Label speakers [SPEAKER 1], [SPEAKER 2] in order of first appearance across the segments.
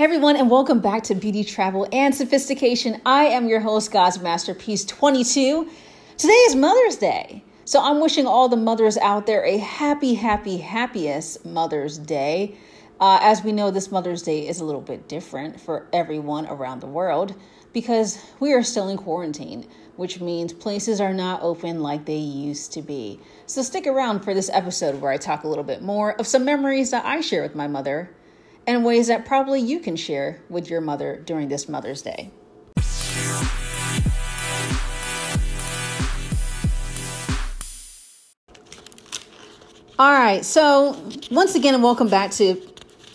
[SPEAKER 1] Hey everyone, and welcome back to Beauty, Travel, and Sophistication. I am your host, God's Masterpiece 22. Today is Mother's Day. So I'm wishing all the mothers out there a happy, happy, happiest Mother's Day. Uh, as we know, this Mother's Day is a little bit different for everyone around the world because we are still in quarantine, which means places are not open like they used to be. So stick around for this episode where I talk a little bit more of some memories that I share with my mother and ways that probably you can share with your mother during this Mother's Day. All right, so once again, and welcome back to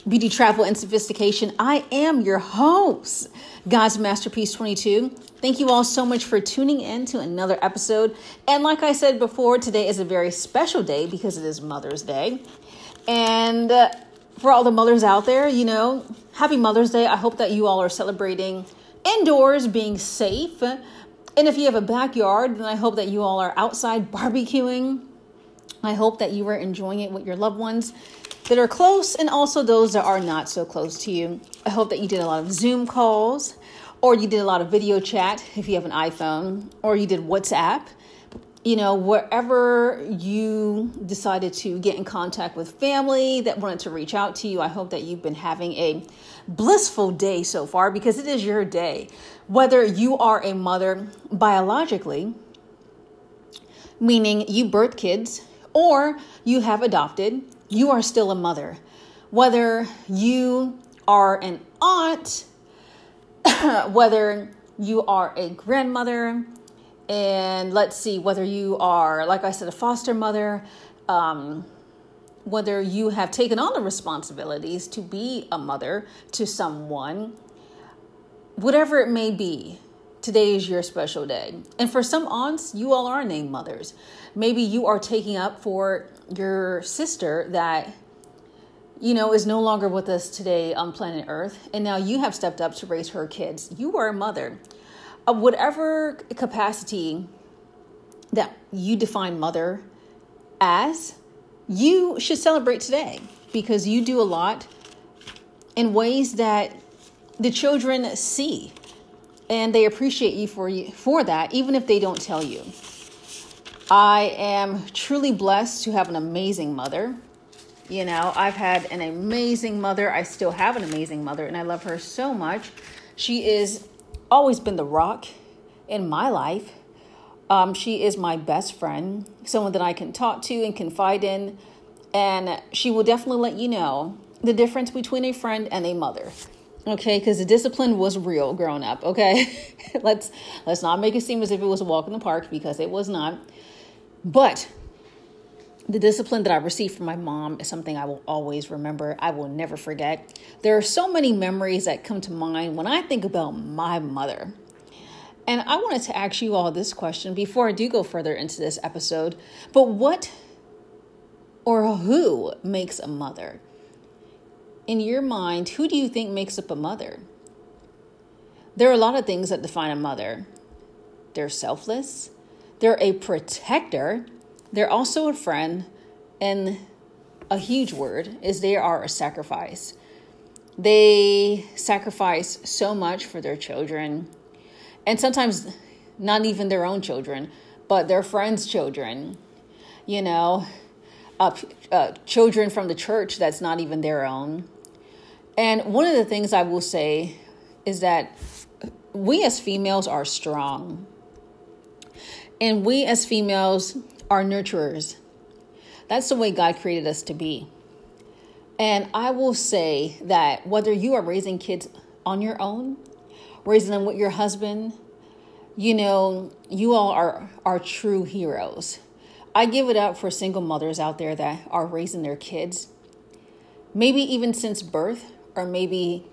[SPEAKER 1] Beauty, Travel, and Sophistication. I am your host, God's Masterpiece 22. Thank you all so much for tuning in to another episode. And like I said before, today is a very special day because it is Mother's Day. And uh, for all the mothers out there, you know, happy Mother's Day. I hope that you all are celebrating indoors, being safe. And if you have a backyard, then I hope that you all are outside barbecuing. I hope that you are enjoying it with your loved ones that are close and also those that are not so close to you. I hope that you did a lot of Zoom calls or you did a lot of video chat if you have an iPhone or you did WhatsApp you know, wherever you decided to get in contact with family that wanted to reach out to you, I hope that you've been having a blissful day so far because it is your day. Whether you are a mother biologically, meaning you birth kids, or you have adopted, you are still a mother. Whether you are an aunt, whether you are a grandmother, and let's see whether you are, like I said, a foster mother, um, whether you have taken on the responsibilities to be a mother to someone, whatever it may be, today is your special day. And for some aunts, you all are named mothers. Maybe you are taking up for your sister that you know, is no longer with us today on planet Earth, and now you have stepped up to raise her kids. You are a mother of whatever capacity that you define mother as, you should celebrate today because you do a lot in ways that the children see and they appreciate you for you for that even if they don't tell you. I am truly blessed to have an amazing mother. You know, I've had an amazing mother. I still have an amazing mother and I love her so much. She is always been the rock in my life. Um, she is my best friend, someone that I can talk to and confide in, and she will definitely let you know the difference between a friend and a mother. Okay, because the discipline was real growing up. Okay, let's let's not make it seem as if it was a walk in the park because it was not. But the discipline that I received from my mom is something I will always remember. I will never forget. There are so many memories that come to mind when I think about my mother. And I wanted to ask you all this question before I do go further into this episode. But what or who makes a mother? In your mind, who do you think makes up a mother? There are a lot of things that define a mother. They're selfless, they're a protector, they're also a friend, and a huge word is they are a sacrifice. They sacrifice so much for their children, and sometimes not even their own children, but their friends' children, you know, uh, uh, children from the church that's not even their own. And one of the things I will say is that we as females are strong. And we as females are nurturers. That's the way God created us to be. And I will say that whether you are raising kids on your own, raising them with your husband, you know, you all are are true heroes. I give it up for single mothers out there that are raising their kids, maybe even since birth, or maybe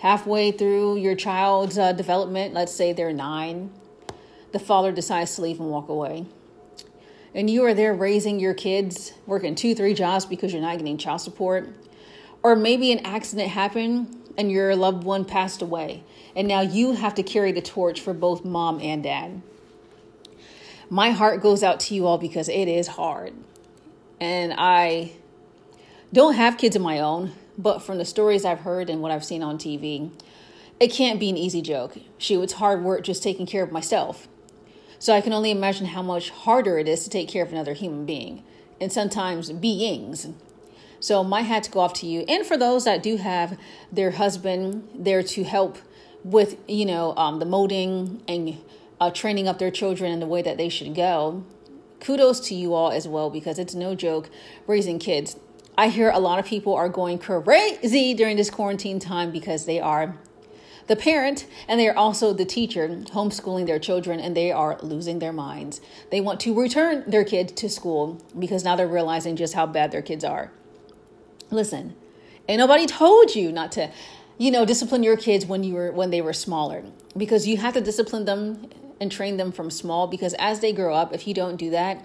[SPEAKER 1] halfway through your child's uh, development. Let's say they're nine, the father decides to leave and walk away and you are there raising your kids, working two, three jobs because you're not getting child support, or maybe an accident happened and your loved one passed away, and now you have to carry the torch for both mom and dad. My heart goes out to you all because it is hard. And I don't have kids of my own, but from the stories I've heard and what I've seen on TV, it can't be an easy joke. Shoot, it's hard work just taking care of myself. So I can only imagine how much harder it is to take care of another human being and sometimes beings. So my hat to go off to you. And for those that do have their husband there to help with, you know, um, the molding and uh, training up their children in the way that they should go, kudos to you all as well because it's no joke raising kids. I hear a lot of people are going crazy during this quarantine time because they are the parent and they are also the teacher homeschooling their children and they are losing their minds. They want to return their kids to school because now they're realizing just how bad their kids are. Listen, ain't nobody told you not to, you know, discipline your kids when you were when they were smaller because you have to discipline them and train them from small because as they grow up, if you don't do that,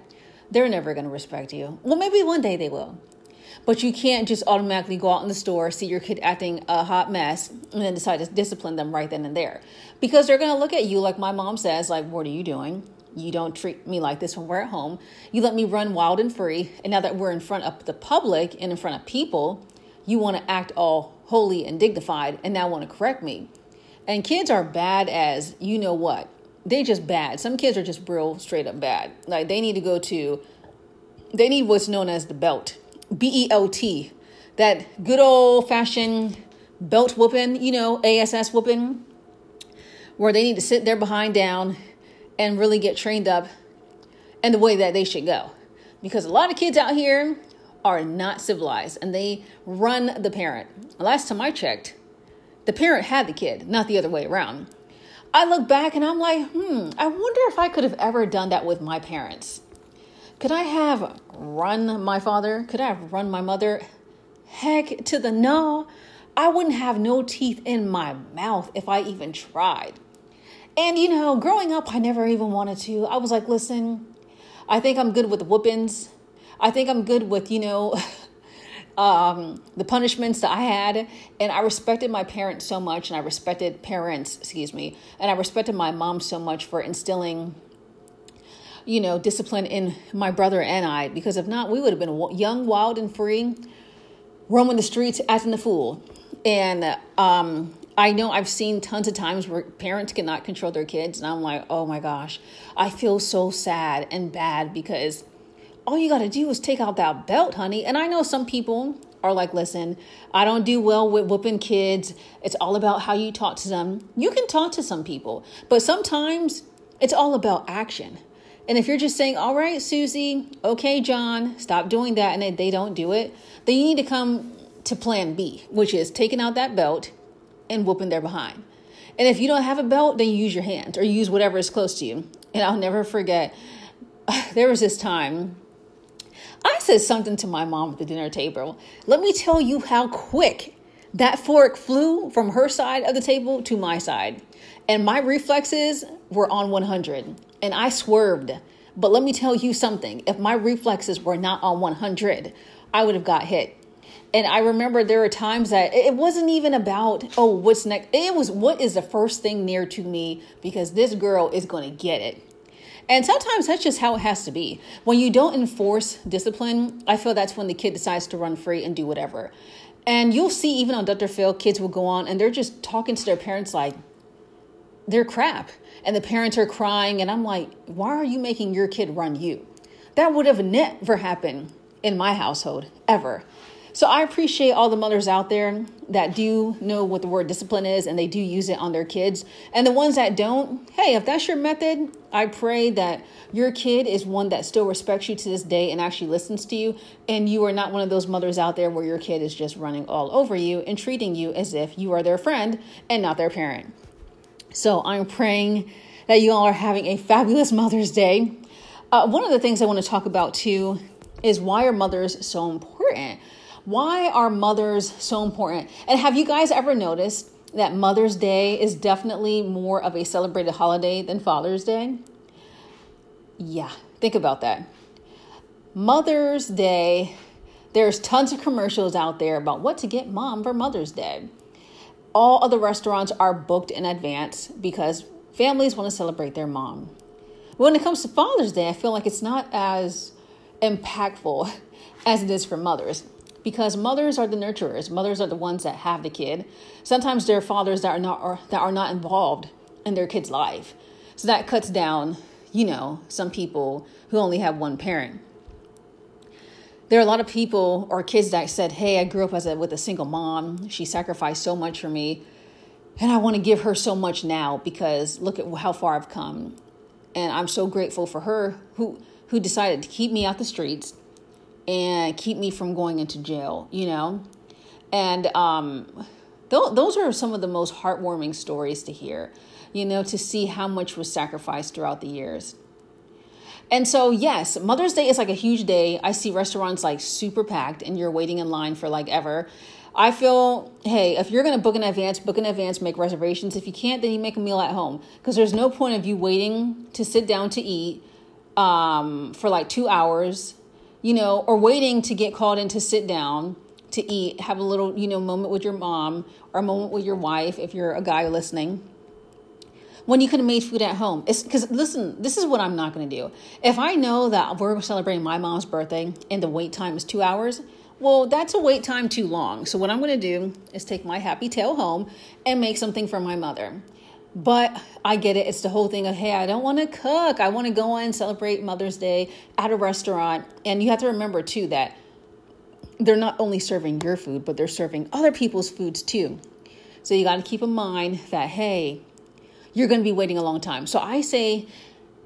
[SPEAKER 1] they're never going to respect you. Well, maybe one day they will. But you can't just automatically go out in the store, see your kid acting a hot mess, and then decide to discipline them right then and there. Because they're going to look at you like my mom says, like, what are you doing? You don't treat me like this when we're at home. You let me run wild and free. And now that we're in front of the public and in front of people, you want to act all holy and dignified and now want to correct me. And kids are bad as you know what. They just bad. Some kids are just real straight up bad. Like they need to go to they need what's known as the belt. B E L T. That good old fashioned belt whooping, you know, ASS whooping, where they need to sit their behind down and really get trained up in the way that they should go. Because a lot of kids out here are not civilized and they run the parent. Last time I checked, the parent had the kid, not the other way around. I look back and I'm like, hmm, I wonder if I could have ever done that with my parents. Could I have run my father? Could I have run my mother? Heck to the no. I wouldn't have no teeth in my mouth if I even tried. And you know, growing up, I never even wanted to. I was like, listen, I think I'm good with whoopings. I think I'm good with, you know, um, the punishments that I had. And I respected my parents so much, and I respected parents, excuse me, and I respected my mom so much for instilling, you know, discipline in my brother and I. Because if not, we would have been young, wild, and free, roaming the streets, acting the fool. And um, I know I've seen tons of times where parents cannot control their kids, and I'm like, oh my gosh, I feel so sad and bad because all you got to do is take out that belt, honey. And I know some people are like, listen, I don't do well with whooping kids. It's all about how you talk to them. You can talk to some people, but sometimes it's all about action. And if you're just saying, all right, Susie, okay, John, stop doing that, and they don't do it, then you need to come to plan B, which is taking out that belt and whooping their behind. And if you don't have a belt, then you use your hands or use whatever is close to you. And I'll never forget, there was this time I said something to my mom at the dinner table. Let me tell you how quick that fork flew from her side of the table to my side. And my reflexes were on 100 and I swerved. But let me tell you something if my reflexes were not on 100, I would have got hit. And I remember there were times that it wasn't even about, oh, what's next? It was what is the first thing near to me because this girl is going to get it. And sometimes that's just how it has to be. When you don't enforce discipline, I feel that's when the kid decides to run free and do whatever. And you'll see even on Dr. Phil, kids will go on and they're just talking to their parents like they're crap. And the parents are crying. And I'm like, why are you making your kid run you? That would have never happened in my household, ever. So I appreciate all the mothers out there that do know what the word discipline is and they do use it on their kids. And the ones that don't, hey, if that's your method, I pray that your kid is one that still respects you to this day and actually listens to you. And you are not one of those mothers out there where your kid is just running all over you and treating you as if you are their friend and not their parent. So I'm praying that you all are having a fabulous Mother's Day. Uh, one of the things I want to talk about too is why are mothers so important? Why are mothers so important? And have you guys ever noticed that Mother's Day is definitely more of a celebrated holiday than Father's Day? Yeah, think about that. Mother's Day, there's tons of commercials out there about what to get mom for Mother's Day. All of the restaurants are booked in advance because families want to celebrate their mom. When it comes to Father's Day, I feel like it's not as impactful as it is for mothers. because mothers are the nurturers. Mothers are the ones that have the kid. Sometimes there are fathers that are not are, that are not involved in their kid's life. So that cuts down, you know, some people who only have one parent. There are a lot of people or kids that said, "Hey, I grew up as a, with a single mom. She sacrificed so much for me, and I want to give her so much now because look at how far I've come, and I'm so grateful for her who who decided to keep me out the streets and keep me from going into jail, you know? And um, th- those are some of the most heartwarming stories to hear, you know, to see how much was sacrificed throughout the years. And so, yes, Mother's Day is like a huge day. I see restaurants like super packed and you're waiting in line for like ever. I feel, hey, if you're going to book in advance, book in advance, make reservations. If you can't, then you make a meal at home because there's no point of you waiting to sit down to eat um, for like two hours you know, or waiting to get called in to sit down to eat, have a little, you know, moment with your mom or a moment with your wife if you're a guy listening. When you could have made food at home. It's because listen, this is what I'm not gonna do. If I know that we're celebrating my mom's birthday and the wait time is two hours, well, that's a wait time too long. So what I'm gonna do is take my happy tail home and make something for my mother. But I get it. It's the whole thing of, hey, I don't want to cook. I want to go and celebrate Mother's Day at a restaurant. And you have to remember, too, that they're not only serving your food, but they're serving other people's foods, too. So you got to keep in mind that, hey, you're going to be waiting a long time. So I say,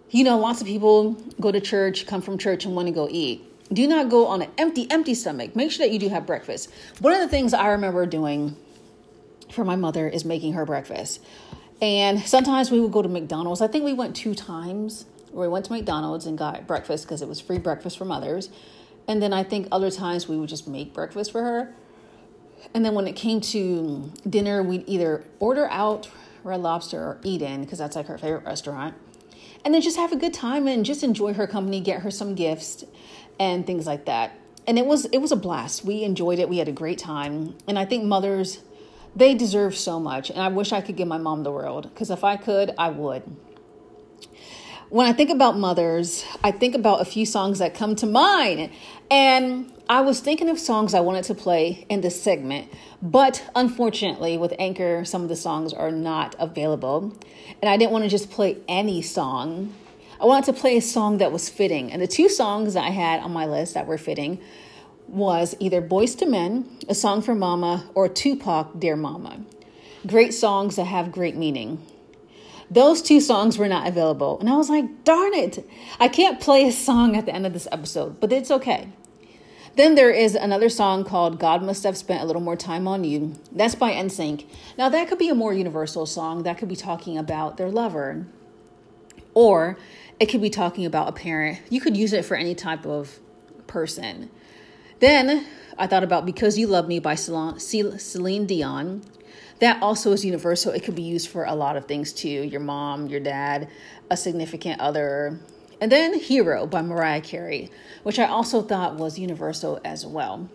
[SPEAKER 1] you know, lots of people go to church, come from church, and want to go eat. Do not go on an empty, empty stomach. Make sure that you do have breakfast. One of the things I remember doing for my mother is making her breakfast. And sometimes we would go to McDonald's. I think we went two times where we went to McDonald's and got breakfast because it was free breakfast for mothers. And then I think other times we would just make breakfast for her. And then when it came to dinner, we'd either order out Red Lobster or in because that's like her favorite restaurant. And then just have a good time and just enjoy her company, get her some gifts and things like that. And it was it was a blast. We enjoyed it. We had a great time. And I think mothers they deserve so much. And I wish I could give my mom the world because if I could, I would. When I think about mothers, I think about a few songs that come to mind. And I was thinking of songs I wanted to play in this segment, but unfortunately, with Anchor, some of the songs are not available. And I didn't want to just play any song. I wanted to play a song that was fitting. And the two songs that I had on my list that were fitting was either Boyz II Men, A Song for Mama, or Tupac, Dear Mama. Great songs that have great meaning. Those two songs were not available. And I was like, darn it, I can't play a song at the end of this episode, but it's okay. Then there is another song called God Must Have Spent a Little More Time on You. That's by NSYNC. Now, that could be a more universal song. That could be talking about their lover. Or it could be talking about a parent. You could use it for any type of person. Then I thought about Because You Love Me by Celine Dion. That also is universal. It could be used for a lot of things too your mom, your dad, a significant other. And then Hero by Mariah Carey, which I also thought was universal as well.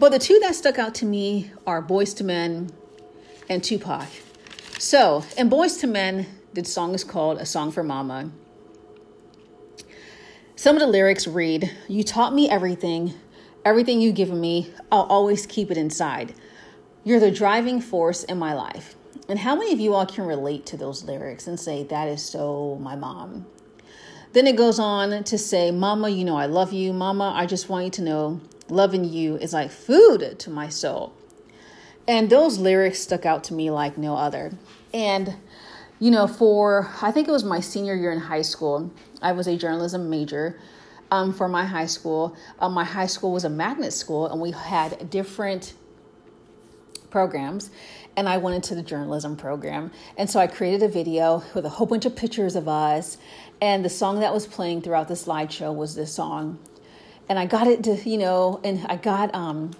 [SPEAKER 1] But the two that stuck out to me are Boyz II Men and Tupac. So, in Boyz II Men, the song is called A Song for Mama. Some of the lyrics read, You taught me everything, Everything you've given me, I'll always keep it inside. You're the driving force in my life. And how many of you all can relate to those lyrics and say, That is so my mom? Then it goes on to say, Mama, you know I love you. Mama, I just want you to know loving you is like food to my soul. And those lyrics stuck out to me like no other. And, you know, for I think it was my senior year in high school, I was a journalism major um, for my high school. Um, my high school was a magnet school, and we had different programs. And I went into the journalism program. And so I created a video with a whole bunch of pictures of us. And the song that was playing throughout the slideshow was this song. And I got it to, you know, and I got um,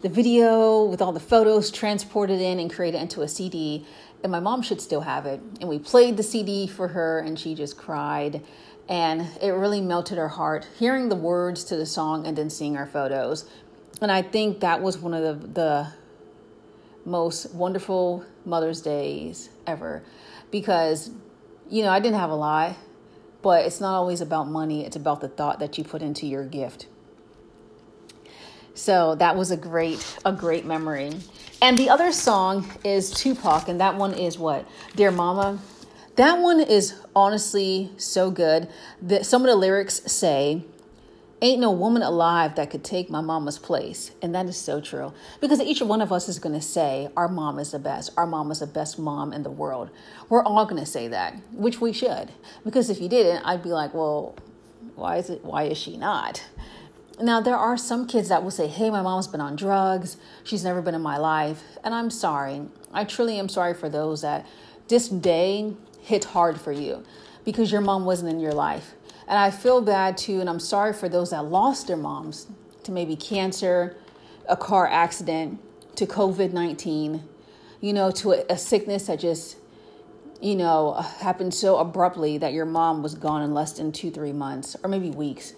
[SPEAKER 1] the video with all the photos transported in and created into a CD. And my mom should still have it. And we played the CD for her, and she just cried and it really melted her heart hearing the words to the song and then seeing our photos. And I think that was one of the, the most wonderful Mother's Days ever because, you know, I didn't have a lot, but it's not always about money, it's about the thought that you put into your gift. So that was a great, a great memory. And the other song is Tupac, and that one is what? Dear Mama. That one is honestly so good that some of the lyrics say, Ain't no woman alive that could take my mama's place. And that is so true. Because each one of us is going to say, Our mom is the best. Our mom is the best mom in the world. We're all going to say that, which we should. Because if you didn't, I'd be like, Well, why is it? Why is she not? Now, there are some kids that will say, Hey, my mom's been on drugs. She's never been in my life. And I'm sorry. I truly am sorry for those that this day hit hard for you because your mom wasn't in your life and I feel bad too, and I'm sorry for those that lost their moms to maybe cancer, a car accident, to COVID 19, you know, to a, a, sickness that just, you know, happened so abruptly that your mom was gone in less than two, three months, or maybe weeks.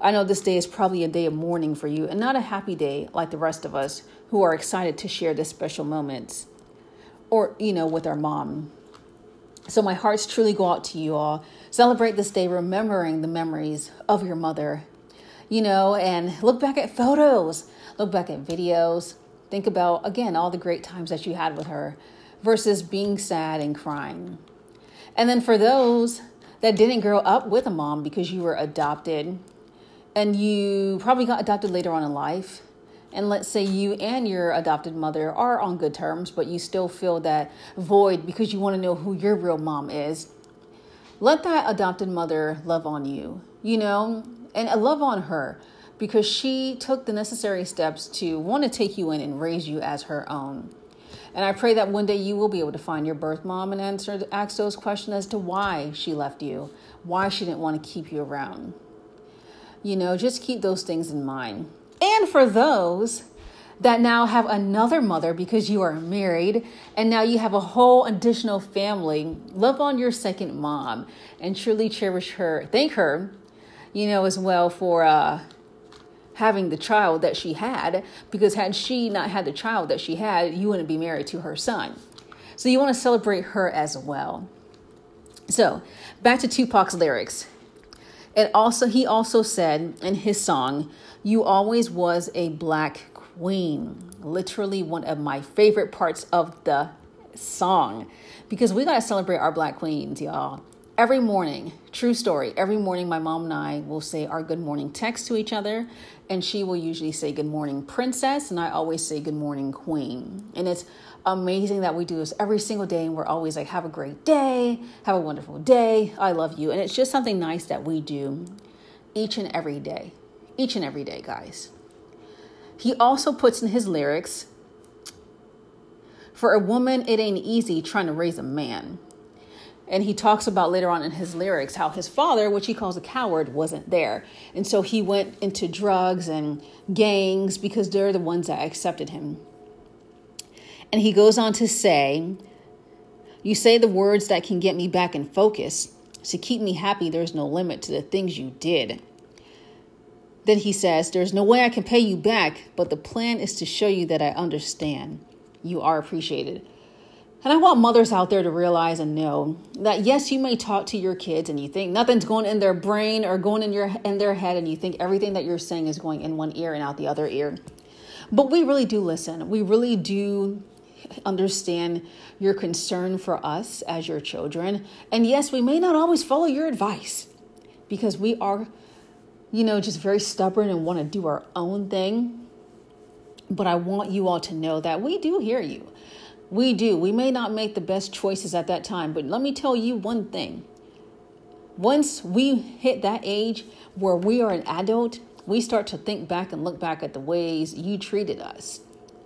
[SPEAKER 1] I know this day is probably a day of mourning for you and not a happy day like the rest of us who are excited to share this special moments or, you know, with our mom. So my hearts truly go out to you all. Celebrate this day remembering the memories of your mother, you know, and look back at photos, look back at videos. Think about, again, all the great times that you had with her versus being sad and crying. And then for those that didn't grow up with a mom because you were adopted and you probably got adopted later on in life, and let's say you and your adopted mother are on good terms, but you still feel that void because you want to know who your real mom is, let that adopted mother love on you, you know, and uh, love on her because she took the necessary steps to want to take you in and raise you as her own. And I pray that one day you will be able to find your birth mom and answer ask those questions as to why she left you, why she didn't want to keep you around. You know, just keep those things in mind. And for those that now have another mother because you are married and now you have a whole additional family, love on your second mom and truly cherish her. Thank her, you know, as well for uh, having the child that she had because had she not had the child that she had, you wouldn't be married to her son. So you want to celebrate her as well. So back to Tupac's lyrics. It also he also said in his song, "You always was a black queen." Literally one of my favorite parts of the song because we got to celebrate our black queens, y'all. Every morning, true story, every morning my mom and I will say our good morning text to each other and she will usually say good morning princess and I always say good morning queen. And it's amazing that we do this every single day and we're always like have a great day have a wonderful day i love you and it's just something nice that we do each and every day each and every day guys he also puts in his lyrics for a woman it ain't easy trying to raise a man and he talks about later on in his lyrics how his father, which he calls a coward, wasn't there. And so he went into drugs and gangs because they're the ones that accepted him. And he goes on to say, You say the words that can get me back in focus. To keep me happy, there's no limit to the things you did. Then he says, There's no way I can pay you back, but the plan is to show you that I understand. You are appreciated. And I want mothers out there to realize and know that yes, you may talk to your kids and you think nothing's going in their brain or going in your in their head and you think everything that you're saying is going in one ear and out the other ear. But we really do listen. We really do understand your concern for us as your children. And yes, we may not always follow your advice because we are, you know, just very stubborn and want to do our own thing. But I want you all to know that we do hear you. We do. We may not make the best choices at that time, but let me tell you one thing. Once we hit that age where we are an adult, we start to think back and look back at the ways you treated us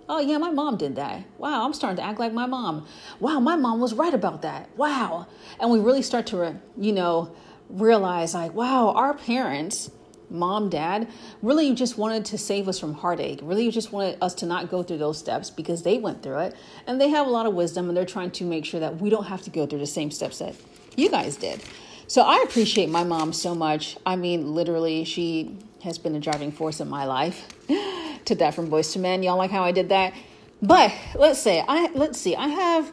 [SPEAKER 1] Oh, yeah, my mom did that. Wow, I'm starting to act like my mom. Wow, my mom was right about that. Wow. And we really start to, you know, realize like, wow, our parents, mom, dad, really just wanted to save us from heartache, really just wanted us to not go through those steps because they went through it and they have a lot of wisdom and they're trying to make sure that we don't have to go through the same steps that you guys did. So I appreciate my mom so much. I mean, literally, she has been a driving force in my life. Took that from Boyz II Men. Y'all like how I did that? But let's say I let's see. I have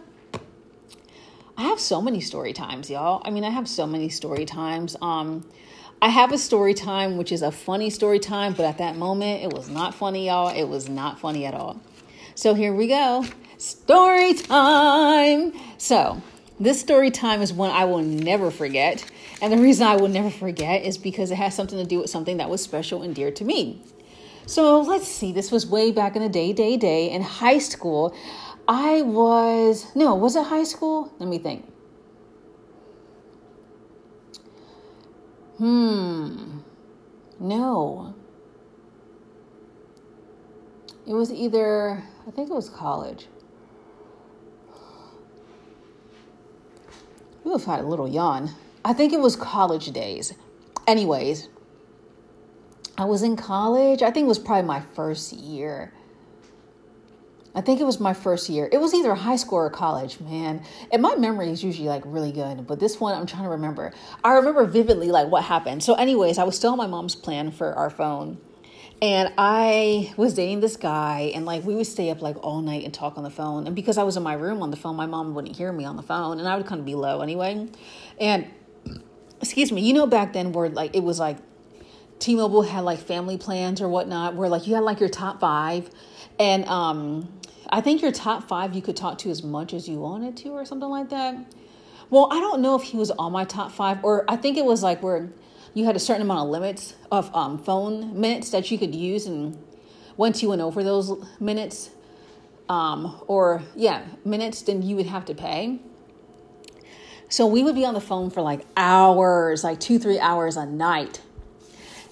[SPEAKER 1] I have so many story times, y'all. I mean, I have so many story times. Um, I have a story time, which is a funny story time, but at that moment, it was not funny, y'all. It was not funny at all. So here we go. Story time. So, this story time is one I will never forget. And the reason I will never forget is because it has something to do with something that was special and dear to me. So, let's see. This was way back in the day, day, day in high school. I was, no, was it high school? Let me think. Hmm. No. It was either, I think it was college. Ooh, I've had a little yawn. I think it was college days. Anyways, I was in college. I think it was probably my first year. I think it was my first year. It was either high school or college, man. And my memory is usually like really good, but this one I'm trying to remember. I remember vividly like what happened. So, anyways, I was still on my mom's plan for our phone. And I was dating this guy, and like we would stay up like all night and talk on the phone. And because I was in my room on the phone, my mom wouldn't hear me on the phone, and I would kind of be low anyway. And excuse me, you know, back then where like it was like T-Mobile had like family plans or whatnot, where like you had like your top five, and um, I think your top five you could talk to as much as you wanted to, or something like that. Well, I don't know if he was on my top five, or I think it was like where you had a certain amount of limits of um, phone minutes that you could use, and once you went over those minutes, um, or yeah, minutes, then you would have to pay. So we would be on the phone for like hours, like two, three hours a night.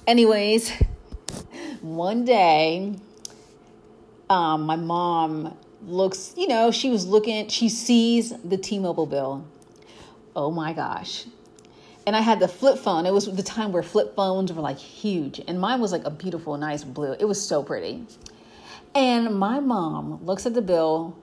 [SPEAKER 1] Anyways, one day um, my mom looks, you know, she was looking, she sees the T Mobile bill. Oh my gosh. And I had the flip phone. It was the time where flip phones were like huge. And mine was like a beautiful, nice blue. It was so pretty. And my mom looks at the bill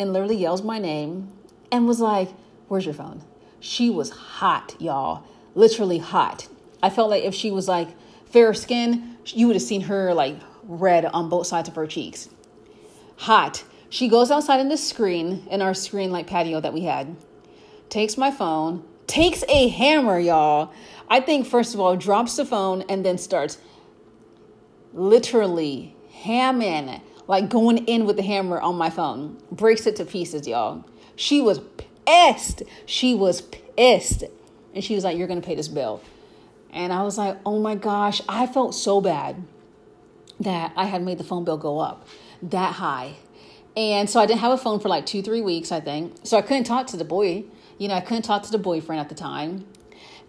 [SPEAKER 1] and literally yells my name and was like, Where's your phone? She was hot, y'all. Literally hot. I felt like if she was like fair skin, you would have seen her like red on both sides of her cheeks hot. She goes outside in the screen, in our screen like patio that we had, takes my phone, takes a hammer, y'all. I think, first of all, drops the phone and then starts literally hamming, like going in with the hammer on my phone. Breaks it to pieces, y'all. She was pissed. She was pissed. And she was like, You're going to pay this bill. And I was like, Oh my gosh. I felt so bad that I had made the phone bill go up that high. And so I didn't have a phone for like two, three weeks, I think. So I couldn't talk to the boy. You know, I couldn't talk to the boyfriend at the time.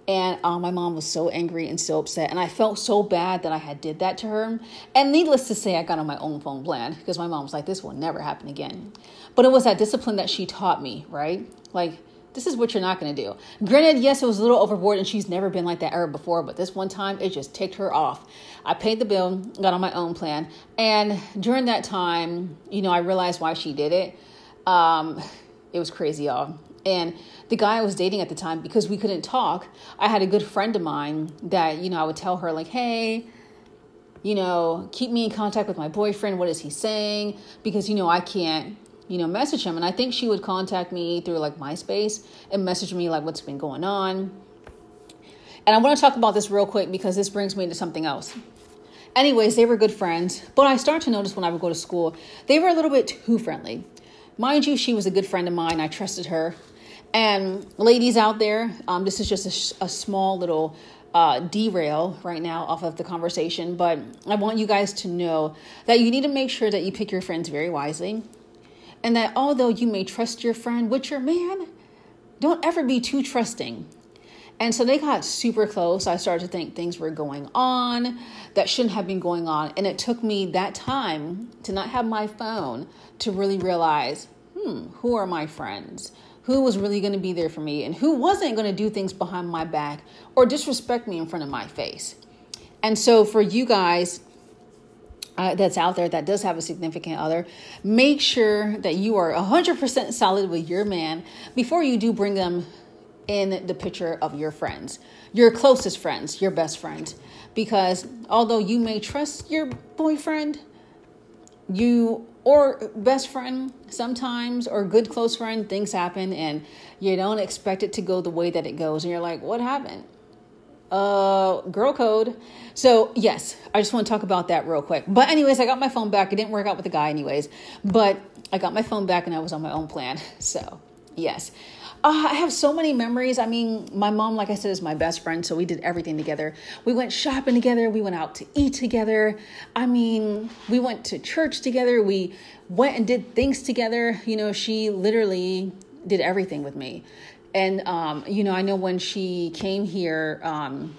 [SPEAKER 1] And uh, my mom was so angry and so upset. And I felt so bad that I had did that to her. And needless to say, I got on my own phone plan because my mom was like, this will never happen again. But it was that discipline that she taught me, right? Like, this is what you're not going to do. Granted, yes, it was a little overboard and she's never been like that ever before, but this one time it just ticked her off. I paid the bill, got on my own plan. And during that time, you know, I realized why she did it. Um, it was crazy, y'all. And the guy I was dating at the time, because we couldn't talk, I had a good friend of mine that, you know, I would tell her, like, hey, you know, keep me in contact with my boyfriend. What is he saying? Because, you know, I can't you know, message him. And I think she would contact me through like MySpace and message me like what's been going on. And I want to talk about this real quick because this brings me into something else. Anyways, they were good friends, but I started to notice when I would go to school, they were a little bit too friendly. Mind you, she was a good friend of mine. I trusted her. And ladies out there, um, this is just a, a small little uh, derail right now off of the conversation, but I want you guys to know that you need to make sure that you pick your friends very wisely and that although you may trust your friend with your man, don't ever be too trusting. And so they got super close. I started to think things were going on that shouldn't have been going on. And it took me that time to not have my phone to really realize hmm, who are my friends? Who was really going to be there for me? And who wasn't going to do things behind my back or disrespect me in front of my face? And so for you guys, uh, that's out there that does have a significant other, make sure that you are 100% solid with your man before you do bring them in the picture of your friends, your closest friends, your best friends. Because although you may trust your boyfriend, you or best friend sometimes or good close friend, things happen and you don't expect it to go the way that it goes. And you're like, what happened? Uh girl code so yes i just want to talk about that real quick but anyways i got my phone back it didn't work out with the guy anyways but i got my phone back and i was on my own plan so yes uh, I have so many memories. I mean, my mom, like I said, is my best friend, so we did everything together. We went shopping together, we went out to eat together. I mean, we went to church together, we went and did things together. You know, she literally did everything with me. And, um, you know, I know when she came here, um,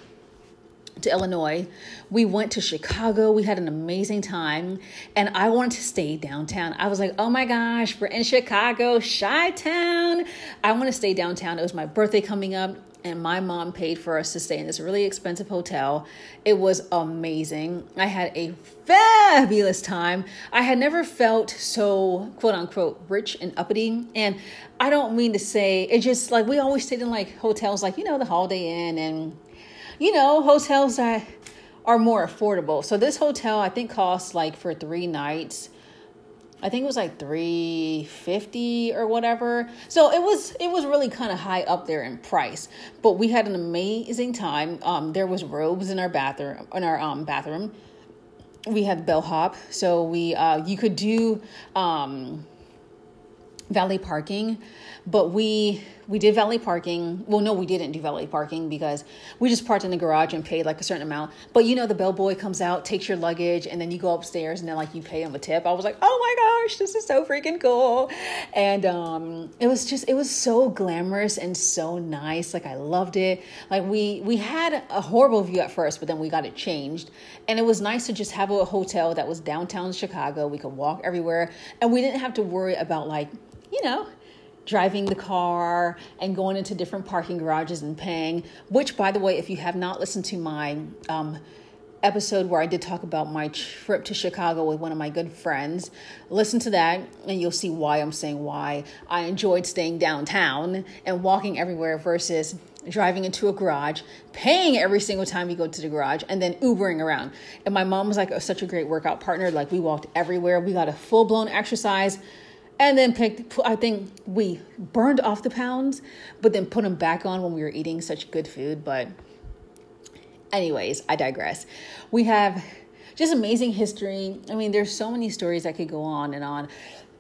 [SPEAKER 1] to Illinois. We went to Chicago. We had an amazing time. And I wanted to stay downtown. I was like, oh my gosh, we're in Chicago, Chi Town. I want to stay downtown. It was my birthday coming up. And my mom paid for us to stay in this really expensive hotel. It was amazing. I had a fabulous time. I had never felt so quote unquote rich and uppity. And I don't mean to say it just like we always stayed in like hotels like, you know, the Holiday Inn and you know, hotels that are more affordable. So this hotel I think costs like for 3 nights I think it was like 350 or whatever. So it was it was really kind of high up there in price. But we had an amazing time. Um, there was robes in our bathroom in our um, bathroom. We had bellhop, so we uh, you could do um, valet parking, but we we did valet parking. Well, no, we didn't do valet parking because we just parked in the garage and paid like a certain amount. But you know, the bellboy comes out, takes your luggage, and then you go upstairs and then like you pay him a tip. I was like, oh my gosh, this is so freaking cool. And um, it was just, it was so glamorous and so nice. Like I loved it. Like we we had a horrible view at first, but then we got it changed, and it was nice to just have a hotel that was downtown Chicago. We could walk everywhere, and we didn't have to worry about like you know driving the car and going into different parking garages and paying. Which, by the way, if you have not listened to my um, episode where I did talk about my trip to Chicago with one of my good friends, listen to that and you'll see why I'm saying why I enjoyed staying downtown and walking everywhere versus driving into a garage, paying every single time you go to the garage, and then Ubering around. And my mom was like a, such a great workout partner. Like we walked everywhere. We got a full blown exercise and then picked i think we burned off the pounds but then put them back on when we were eating such good food but anyways i digress. We have just amazing history. I mean there's so many stories i could go on and on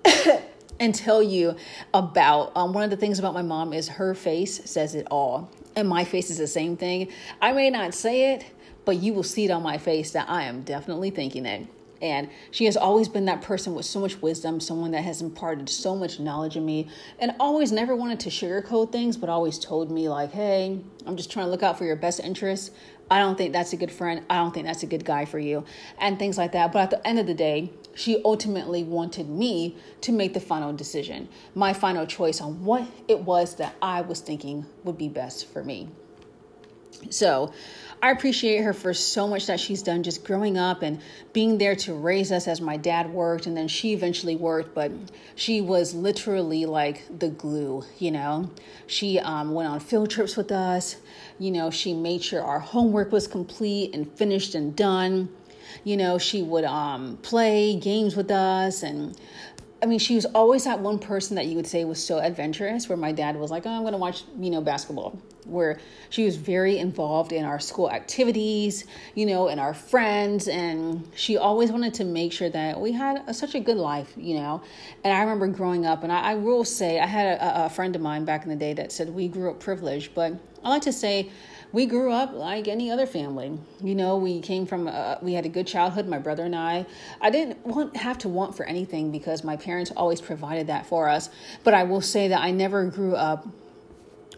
[SPEAKER 1] and tell you about um, one of the things about my mom is her face says it all and my face is the same thing. I may not say it but you will see it on my face that i am definitely thinking it and she has always been that person with so much wisdom, someone that has imparted so much knowledge in me, and always never wanted to sugarcoat things, but always told me, like, hey, I'm just trying to look out for your best interests. I don't think that's a good friend. I don't think that's a good guy for you, and things like that. But at the end of the day, she ultimately wanted me to make the final decision, my final choice on what it was that I was thinking would be best for me. So, I appreciate her for so much that she's done just growing up and being there to raise us as my dad worked and then she eventually worked, but she was literally like the glue, you know. She um, went on field trips with us, you know, she made sure our homework was complete and finished and done. You know, she would um, play games with us and I mean, she was always that one person that you would say was so adventurous, where my dad was like, oh, I'm going to watch, you know, basketball. Where she was very involved in our school activities, you know, and our friends. And she always wanted to make sure that we had a, such a good life, you know. And I remember growing up, and I, I will say, I had a, a friend of mine back in the day that said we grew up privileged, but I like to say, we grew up like any other family. You know, we came from, a, we had a good childhood, my brother and I. I didn't want have to want for anything because my parents always provided that for us. But I will say that I never grew up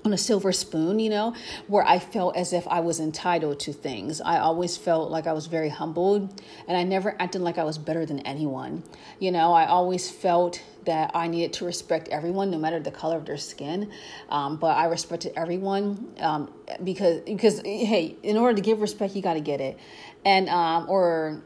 [SPEAKER 1] on a silver spoon, you know, where I felt as if I was entitled to things. I always felt like I was very humbled and I never acted like I was better than anyone. You know, I always felt that I needed to respect everyone, no matter the color of their skin. Um, but I respected everyone um, because because hey, in order to give respect, you got to get it, and um, or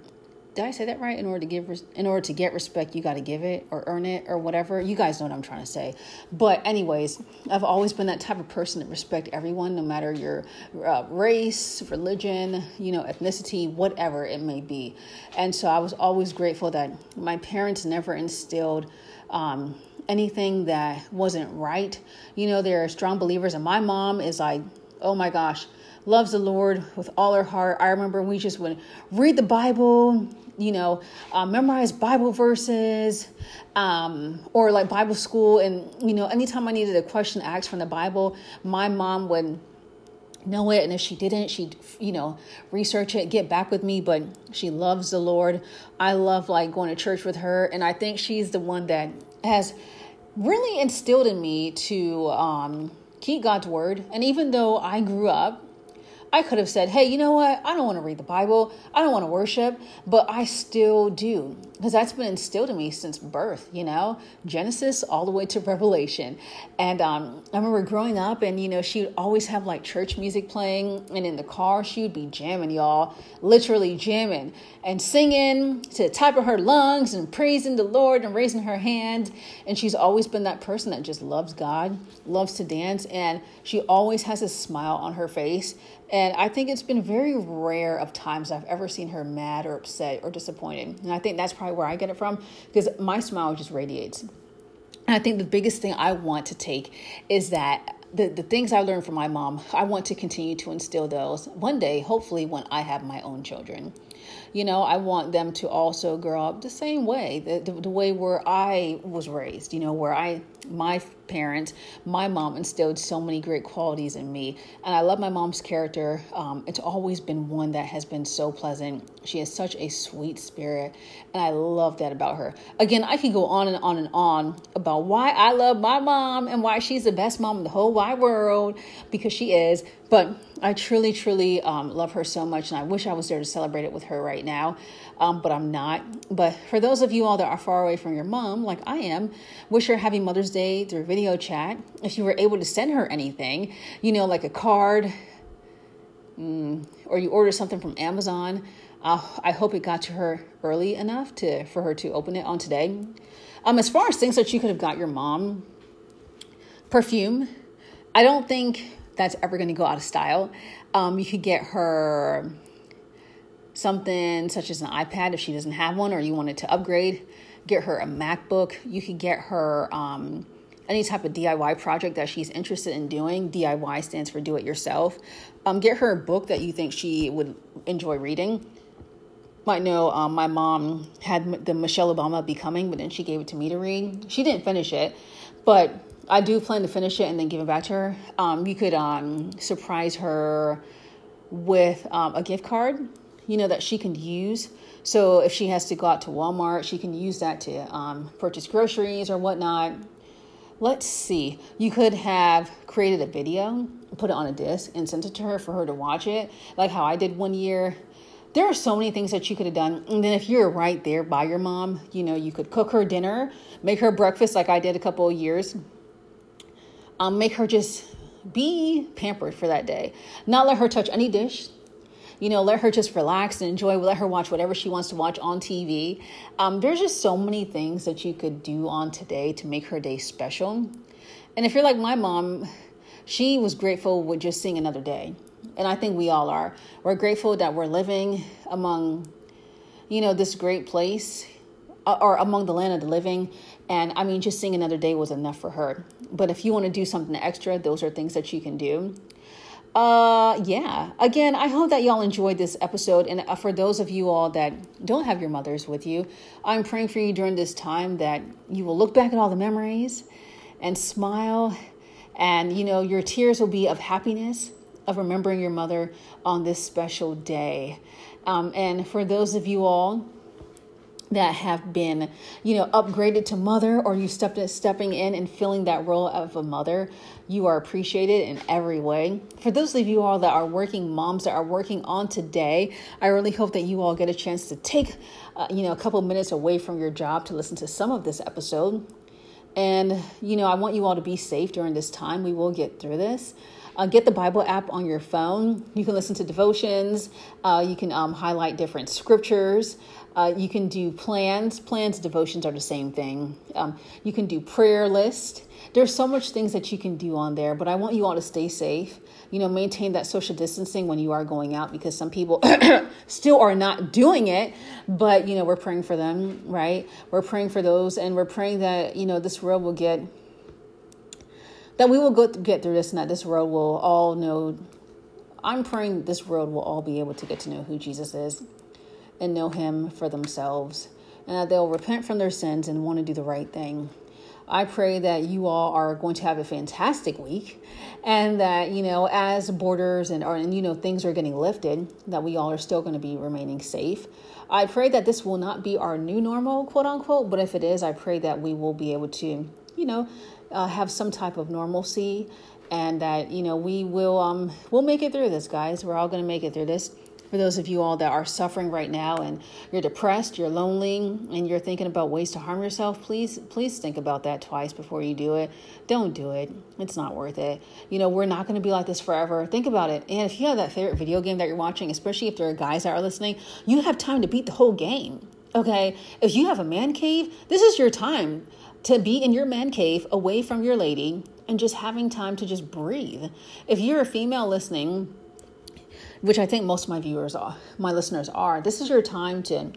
[SPEAKER 1] did I say that right? In order to give, in order to get respect, you got to give it or earn it or whatever. You guys know what I'm trying to say. But anyways, I've always been that type of person that respect everyone, no matter your uh, race, religion, you know, ethnicity, whatever it may be. And so I was always grateful that my parents never instilled. Um, anything that wasn't right. You know, they're strong believers, and my mom is like, oh my gosh, loves the Lord with all her heart. I remember we just would read the Bible, you know, uh, memorize Bible verses, um, or like Bible school. And, you know, anytime I needed a question asked from the Bible, my mom would know it. And if she didn't she'd you know research it get back with me. But she loves the lord. I love like going to church with her. And i think she's the one that has really instilled in me to um, keep god's word. And even though i grew up I could have said, hey, you know what? I don't want to read the Bible. I don't want to worship, but I still do because that's been instilled in me since birth, you know, Genesis all the way to Revelation. And um, I remember growing up, and, you know, she would always have like church music playing. And in the car, she would be jamming, y'all, literally jamming and singing to the top of her lungs and praising the Lord and raising her hand. And she's always been that person that just loves God, loves to dance, and she always has a smile on her face. And I think it's been very rare of times I've ever seen her mad or upset or disappointed. And I think that's probably where I get it from because my smile just radiates. And I think the biggest thing I want to take is that the, the things I learned from my mom, I want to continue to instill those one day, hopefully, when I have my own children you know, I want them to also grow up the same way, the, the, the way where I was raised, you know, where I, my parents, my mom instilled so many great qualities in me. And I love my mom's character. Um, it's always been one that has been so pleasant. She has such a sweet spirit. And I love that about her. Again, I can go on and on and on about why I love my mom and why she's the best mom in the whole wide world because she is. But I truly, truly um, love her so much, and I wish I was there to celebrate it with her right now, um, but I'm not. But for those of you all that are far away from your mom, like I am, wish her happy Mother's Day through video chat. If you were able to send her anything, you know, like a card, mm, or you order something from Amazon, uh, I hope it got to her early enough to for her to open it on today. Um, as far as things that you could have got your mom, perfume. I don't think that's ever going to go out of style. Um, you could get her something such as an iPad if she doesn't have one or you wanted to upgrade. Get her a MacBook. You could get her um, any type of DIY project that she's interested in doing. DIY stands for do it yourself. Um, get her a book that you think she would enjoy reading. Might know um, my mom had the Michelle Obama Becoming, but then she gave it to me to read. She didn't finish it, but I do plan to finish it and then give it back to her. Um, you could um, surprise her with um, a gift card, you know, that she can use. So if she has to go out to Walmart, she can use that to um, purchase groceries or whatnot. Let's see. You could have created a video, put it on a disc, and sent it to her for her to watch it, like how I did one year. There are so many things that you could have done. And then if you're right there by your mom, you know, you could cook her dinner, make her breakfast like I did a couple of years um, make her just be pampered for that day. Not let her touch any dish. You know, let her just relax and enjoy. Let her watch whatever she wants to watch on TV. Um, there's just so many things that you could do on today to make her day special. And if you're like my mom, she was grateful with just seeing another day. And I think we all are. We're grateful that we're living among, you know, this great place or among the land of the living. And I mean, just seeing another day was enough for her. But if you want to do something extra, those are things that you can do. Uh, yeah. Again, I hope that y'all enjoyed this episode. And uh, for those of you all that don't have your mothers with you, I'm praying for you during this time that you will look back at all the memories and smile. And, you know, your tears will be of happiness, of remembering your mother on this special day. Um, and for those of you all that have been, you know, upgraded to mother or you stepped in, stepping in and filling that role of a mother, you are appreciated in every way. For those of you all that are working moms that are working on today, I really hope that you all get a chance to take, uh, you know, a couple minutes away from your job to listen to some of this episode. And, you know, I want you all to be safe during this time. We will get through this. Uh, get the Bible app on your phone. You can listen to devotions. Uh, you can um, highlight different scriptures. Uh, you can do plans. Plans, devotions are the same thing. Um, you can do prayer list. There's so much things that you can do on there, but I want you all to stay safe. You know, maintain that social distancing when you are going out because some people still are not doing it. But you know, we're praying for them, right? We're praying for those, and we're praying that you know this world will get that we will go get through this, and that this world will all know I'm praying this world will all be able to get to know who Jesus is and know him for themselves and that they'll repent from their sins and want to do the right thing. I pray that you all are going to have a fantastic week and that, you know, as borders and, or, and you know, things are getting lifted, that we all are still going to be remaining safe. I pray that this will not be our new normal, quote unquote, but if it is, I pray that we will be able to, you know, uh, have some type of normalcy and that, you know, we will, um, we'll make it through this, guys. We're all going to make it through this for those of you all that are suffering right now and you're depressed, you're lonely, and you're thinking about ways to harm yourself, please, please think about that twice before you do it. Don't do it. It's not worth it. You know, we're not going to be like this forever. Think about it. And if you have that favorite video game that you're watching, especially if there are guys that are listening, you have time to beat the whole game. Okay. If you have a man cave, this is your time to be in your man cave away from your lady and just having time to just breathe. If you're a female listening, which I think most of my viewers are, my listeners are, this is your time to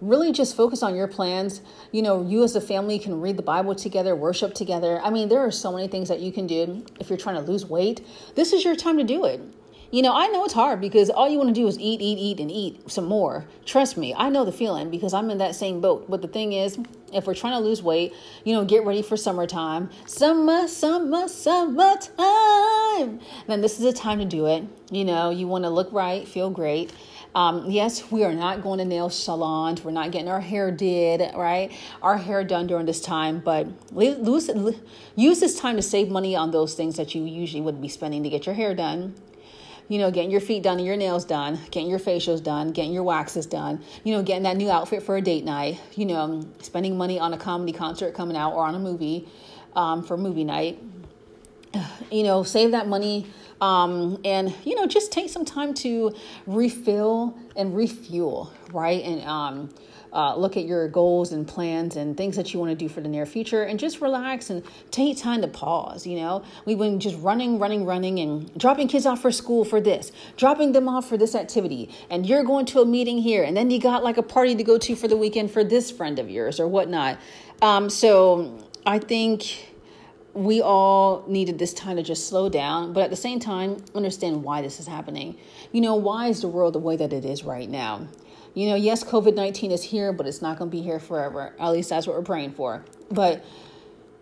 [SPEAKER 1] really just focus on your plans. You know, you as a family can read the Bible together, worship together. I mean, there are so many things that you can do if you're trying to lose weight. This is your time to do it. You know, I know it's hard because all you want to do is eat, eat, eat, and eat some more. Trust me, I know the feeling because I'm in that same boat. But the thing is, if we're trying to lose weight, you know, get ready for summertime. Summer, summer, summertime. Then this is the time to do it. You know, you want to look right, feel great. Um, yes, we are not going to nail salons. We're not getting our hair did, right? Our hair done during this time, but lose, use this time to save money on those things that you usually would be spending to get your hair done you know, getting your feet done and your nails done, getting your facials done, getting your waxes done, you know, getting that new outfit for a date night, you know, spending money on a comedy concert coming out or on a movie um, for movie night. You know, save that money um, and, you know, just take some time to refill and refuel, right? And, um, uh, look at your goals and plans and things that you want to do for the near future and just relax and take time to pause. You know, we've been just running, running, running and dropping kids off for school for this, dropping them off for this activity. And you're going to a meeting here. And then you got like a party to go to for the weekend for this friend of yours or whatnot. Um, so I think we all needed this time to just slow down, but at the same time, understand why this is happening. You know, why is the world the way that it is right now? You know, yes, COVID 19 is here, but it's not going to be here forever. At least that's what we're praying for. But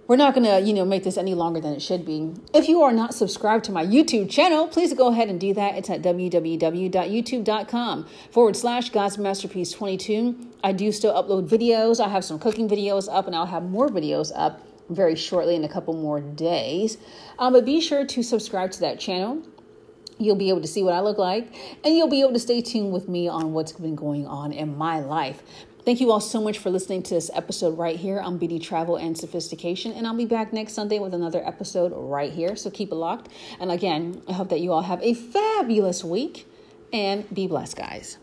[SPEAKER 1] we're not going to, you know, make this any longer than it should be. If you are not subscribed to my YouTube channel, please go ahead and do that. It's at www.youtube.com forward slash God's Masterpiece 22. I do still upload videos. I have some cooking videos up, and I'll have more videos up very shortly in a couple more days. Um, but be sure to subscribe to that channel. You'll be able to see what I look like, and you'll be able to stay tuned with me on what's been going on in my life. Thank you all so much for listening to this episode right here on Beauty Travel and Sophistication. And I'll be back next Sunday with another episode right here. So keep it locked. And again, I hope that you all have a fabulous week and be blessed, guys.